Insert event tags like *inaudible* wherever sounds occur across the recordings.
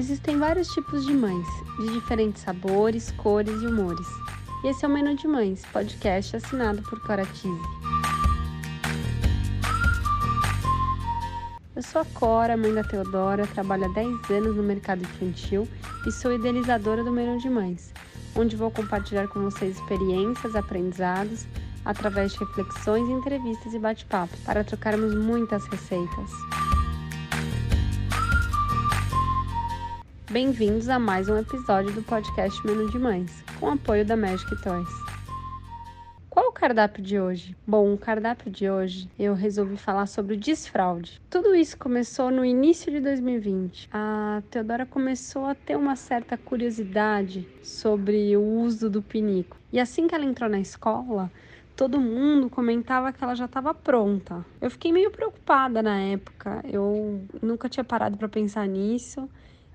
Existem vários tipos de mães, de diferentes sabores, cores e humores. E esse é o Menu de Mães, podcast assinado por Cora Tise. Eu sou a Cora, mãe da Teodora, trabalho há 10 anos no mercado infantil e sou idealizadora do Menu de Mães, onde vou compartilhar com vocês experiências, aprendizados, através de reflexões, entrevistas e bate-papo, para trocarmos muitas receitas. Bem-vindos a mais um episódio do podcast Menu de Mães, com apoio da Magic Toys. Qual o cardápio de hoje? Bom, o cardápio de hoje eu resolvi falar sobre o desfraude. Tudo isso começou no início de 2020. A Teodora começou a ter uma certa curiosidade sobre o uso do pinico. E assim que ela entrou na escola, todo mundo comentava que ela já estava pronta. Eu fiquei meio preocupada na época. Eu nunca tinha parado para pensar nisso.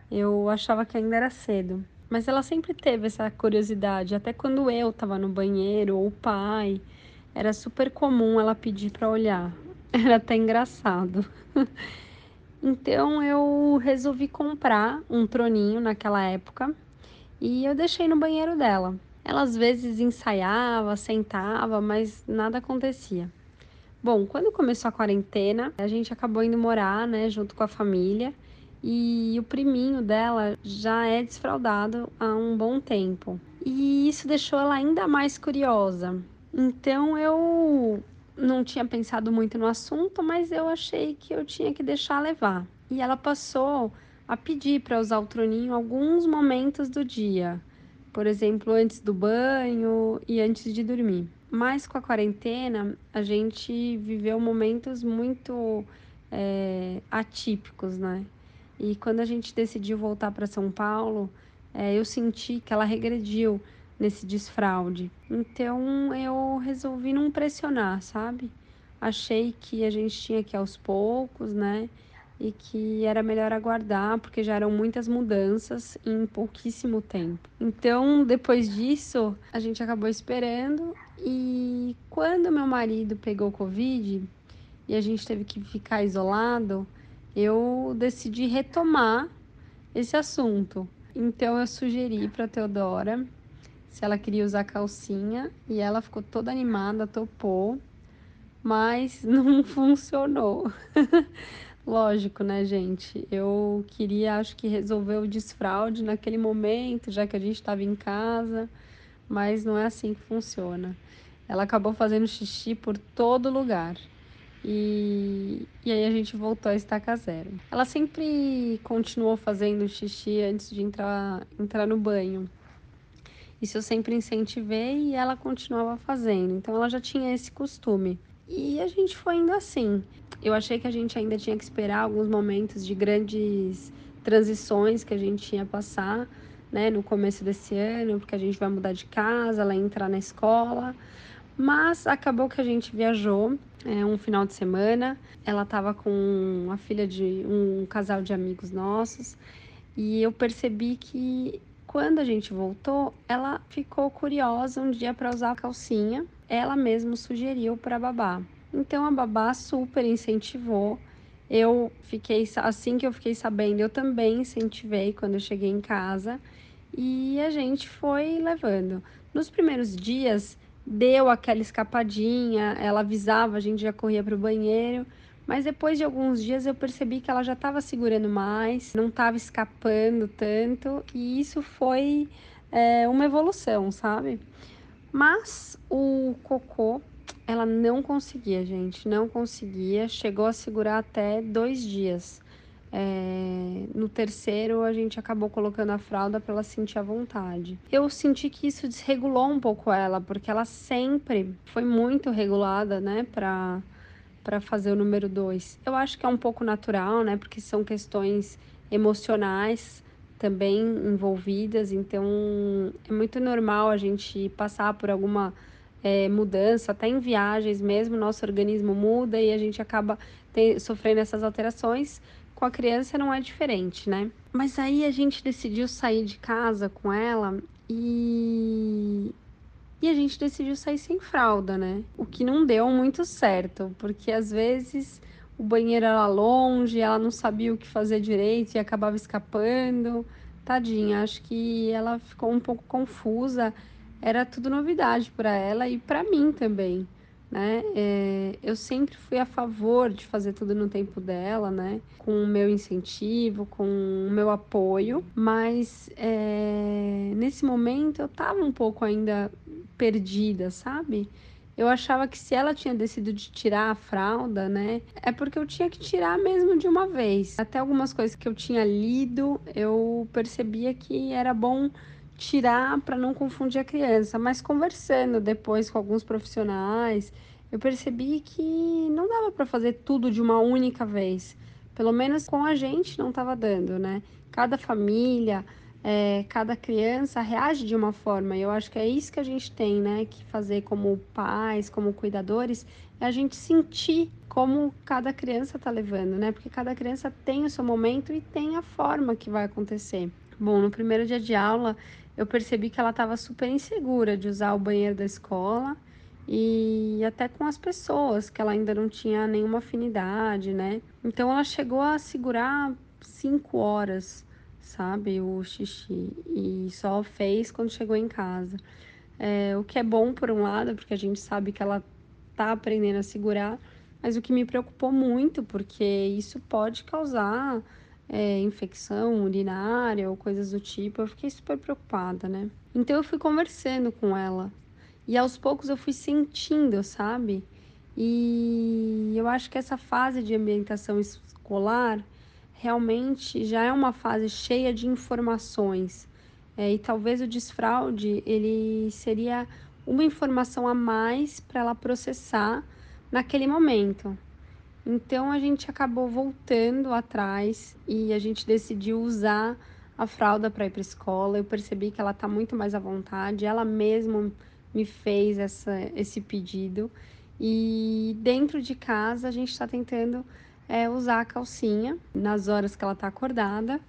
Eu achava que ainda era cedo. Mas ela sempre teve essa curiosidade, até quando eu estava no banheiro ou o pai, era super comum ela pedir para olhar. *laughs* Era até engraçado. *laughs* então eu resolvi comprar um troninho naquela época e eu deixei no banheiro dela. Ela às vezes ensaiava, sentava, mas nada acontecia. Bom, quando começou a quarentena, a gente acabou indo morar, né, junto com a família e o priminho dela já é desfraudado há um bom tempo. E isso deixou ela ainda mais curiosa. Então eu não tinha pensado muito no assunto, mas eu achei que eu tinha que deixar levar. E ela passou a pedir para usar o troninho alguns momentos do dia, por exemplo, antes do banho e antes de dormir. Mas com a quarentena, a gente viveu momentos muito é, atípicos, né? E quando a gente decidiu voltar para São Paulo, é, eu senti que ela regrediu nesse desfraude. Então eu resolvi não pressionar, sabe? Achei que a gente tinha que ir aos poucos, né? E que era melhor aguardar, porque já eram muitas mudanças em pouquíssimo tempo. Então, depois disso, a gente acabou esperando. E quando meu marido pegou Covid e a gente teve que ficar isolado, eu decidi retomar esse assunto. Então eu sugeri para Teodora se ela queria usar calcinha e ela ficou toda animada, topou, mas *laughs* não funcionou. *laughs* Lógico, né, gente? Eu queria, acho que resolver o desfraude naquele momento, já que a gente estava em casa, mas não é assim que funciona. Ela acabou fazendo xixi por todo lugar. E, e aí a gente voltou a estaca zero. Ela sempre continuou fazendo xixi antes de entrar, entrar no banho. Isso eu sempre incentivei e ela continuava fazendo. Então ela já tinha esse costume. E a gente foi indo assim. Eu achei que a gente ainda tinha que esperar alguns momentos de grandes transições que a gente ia passar, né, no começo desse ano, porque a gente vai mudar de casa, ela entrar na escola. Mas acabou que a gente viajou é, um final de semana. Ela estava com a filha de um casal de amigos nossos e eu percebi que quando a gente voltou, ela ficou curiosa um dia para usar a calcinha. Ela mesma sugeriu para a babá. Então a babá super incentivou. Eu fiquei assim que eu fiquei sabendo, eu também incentivei quando eu cheguei em casa e a gente foi levando. Nos primeiros dias, deu aquela escapadinha, ela avisava, a gente já corria para o banheiro. Mas depois de alguns dias eu percebi que ela já estava segurando mais, não estava escapando tanto, e isso foi é, uma evolução, sabe? Mas o cocô, ela não conseguia, gente, não conseguia, chegou a segurar até dois dias. É, no terceiro, a gente acabou colocando a fralda para ela sentir a vontade. Eu senti que isso desregulou um pouco ela, porque ela sempre foi muito regulada, né, para para fazer o número dois. Eu acho que é um pouco natural, né, porque são questões emocionais também envolvidas, então é muito normal a gente passar por alguma é, mudança, até em viagens mesmo, nosso organismo muda e a gente acaba ter, sofrendo essas alterações com a criança não é diferente, né? Mas aí a gente decidiu sair de casa com ela e e a gente decidiu sair sem fralda, né? O que não deu muito certo, porque às vezes o banheiro era longe, ela não sabia o que fazer direito e acabava escapando. Tadinha, acho que ela ficou um pouco confusa. Era tudo novidade para ela e para mim também, né? É, eu sempre fui a favor de fazer tudo no tempo dela, né? Com o meu incentivo, com o meu apoio, mas é, nesse momento eu tava um pouco ainda perdida, sabe? Eu achava que se ela tinha decidido de tirar a fralda, né, é porque eu tinha que tirar mesmo de uma vez. Até algumas coisas que eu tinha lido, eu percebia que era bom tirar para não confundir a criança, mas conversando depois com alguns profissionais, eu percebi que não dava para fazer tudo de uma única vez. Pelo menos com a gente não estava dando, né? Cada família, é, cada criança reage de uma forma. E eu acho que é isso que a gente tem, né, que fazer como pais, como cuidadores, é a gente sentir como cada criança está levando, né? Porque cada criança tem o seu momento e tem a forma que vai acontecer. Bom, no primeiro dia de aula, eu percebi que ela estava super insegura de usar o banheiro da escola e até com as pessoas, que ela ainda não tinha nenhuma afinidade, né? Então ela chegou a segurar cinco horas sabe? O xixi. E só fez quando chegou em casa. É, o que é bom por um lado, porque a gente sabe que ela tá aprendendo a segurar, mas o que me preocupou muito, porque isso pode causar é, infecção urinária ou coisas do tipo, eu fiquei super preocupada, né? Então eu fui conversando com ela e aos poucos eu fui sentindo, sabe? E eu acho que essa fase de ambientação escolar realmente já é uma fase cheia de informações. É, e talvez o desfraude ele seria uma informação a mais para ela processar naquele momento. Então a gente acabou voltando atrás e a gente decidiu usar a fralda para ir para escola. Eu percebi que ela está muito mais à vontade. Ela mesma me fez essa, esse pedido. E dentro de casa a gente está tentando é usar a calcinha nas horas que ela está acordada,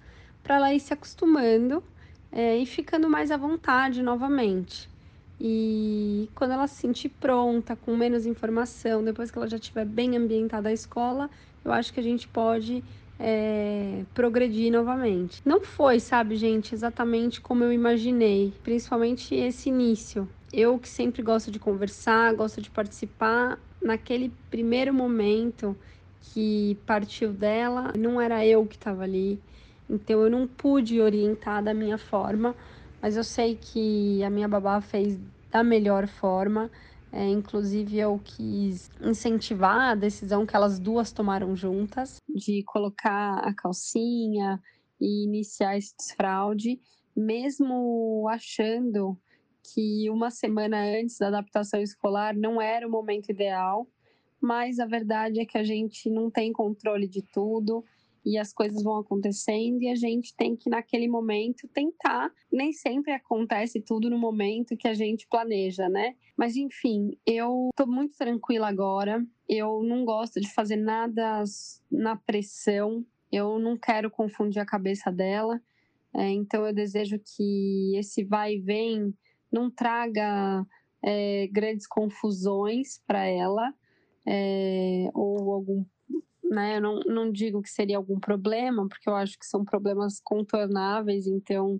para ela ir se acostumando é, e ficando mais à vontade novamente. E quando ela se sentir pronta, com menos informação, depois que ela já estiver bem ambientada à escola, eu acho que a gente pode é, progredir novamente. Não foi, sabe, gente, exatamente como eu imaginei, principalmente esse início. Eu que sempre gosto de conversar, gosto de participar, naquele primeiro momento que partiu dela, não era eu que estava ali, então eu não pude orientar da minha forma, mas eu sei que a minha babá fez da melhor forma. É, inclusive, eu quis incentivar a decisão que elas duas tomaram juntas de colocar a calcinha e iniciar esse desfraude, mesmo achando que uma semana antes da adaptação escolar não era o momento ideal, mas a verdade é que a gente não tem controle de tudo e as coisas vão acontecendo e a gente tem que naquele momento tentar. Nem sempre acontece tudo no momento que a gente planeja, né? Mas enfim, eu tô muito tranquila agora. Eu não gosto de fazer nada na pressão. Eu não quero confundir a cabeça dela. É, então eu desejo que esse vai e vem não traga é, grandes confusões para ela é, ou algum. Né, eu não, não digo que seria algum problema, porque eu acho que são problemas contornáveis, então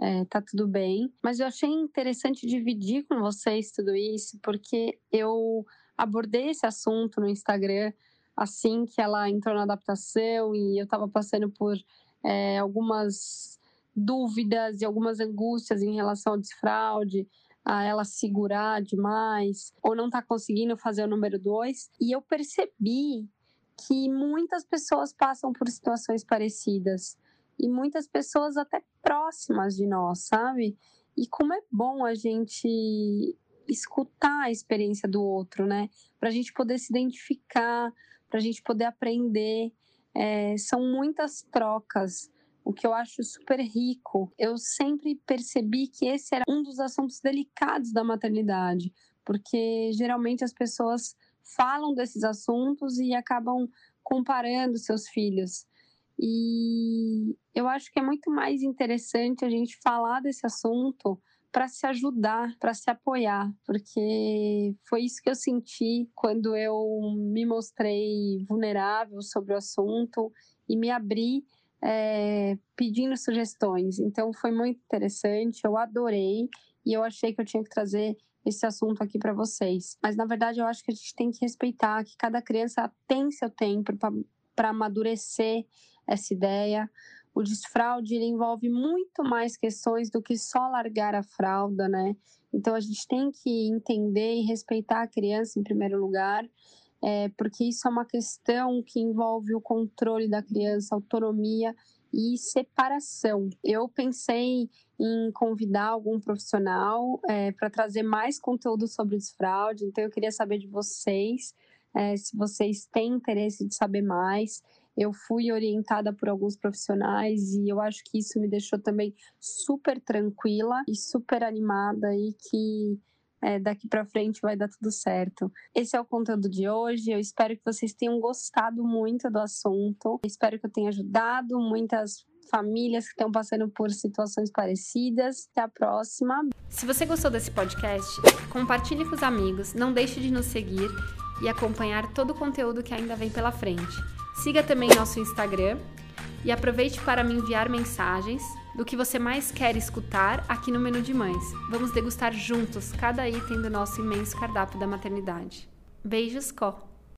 é, tá tudo bem. Mas eu achei interessante dividir com vocês tudo isso, porque eu abordei esse assunto no Instagram assim que ela entrou na adaptação e eu estava passando por é, algumas dúvidas e algumas angústias em relação ao desfraude a ela segurar demais ou não tá conseguindo fazer o número dois. E eu percebi que muitas pessoas passam por situações parecidas e muitas pessoas até próximas de nós, sabe? E como é bom a gente escutar a experiência do outro, né? Para a gente poder se identificar, para a gente poder aprender. É, são muitas trocas o que eu acho super rico. Eu sempre percebi que esse era um dos assuntos delicados da maternidade, porque geralmente as pessoas falam desses assuntos e acabam comparando seus filhos. E eu acho que é muito mais interessante a gente falar desse assunto para se ajudar, para se apoiar, porque foi isso que eu senti quando eu me mostrei vulnerável sobre o assunto e me abri é, pedindo sugestões. Então foi muito interessante, eu adorei e eu achei que eu tinha que trazer esse assunto aqui para vocês. Mas na verdade eu acho que a gente tem que respeitar que cada criança tem seu tempo para amadurecer essa ideia. O desfraude envolve muito mais questões do que só largar a fralda, né? Então a gente tem que entender e respeitar a criança em primeiro lugar, é, porque isso é uma questão que envolve o controle da criança, autonomia e separação. Eu pensei em convidar algum profissional é, para trazer mais conteúdo sobre desfraude, então eu queria saber de vocês é, se vocês têm interesse de saber mais. Eu fui orientada por alguns profissionais e eu acho que isso me deixou também super tranquila e super animada e que é, daqui para frente vai dar tudo certo. Esse é o conteúdo de hoje. Eu espero que vocês tenham gostado muito do assunto. Eu espero que eu tenha ajudado muitas famílias que estão passando por situações parecidas. Até a próxima. Se você gostou desse podcast, compartilhe com os amigos, não deixe de nos seguir e acompanhar todo o conteúdo que ainda vem pela frente. Siga também nosso Instagram e aproveite para me enviar mensagens do que você mais quer escutar aqui no Menu de Mães. Vamos degustar juntos cada item do nosso imenso cardápio da maternidade. Beijos, Có!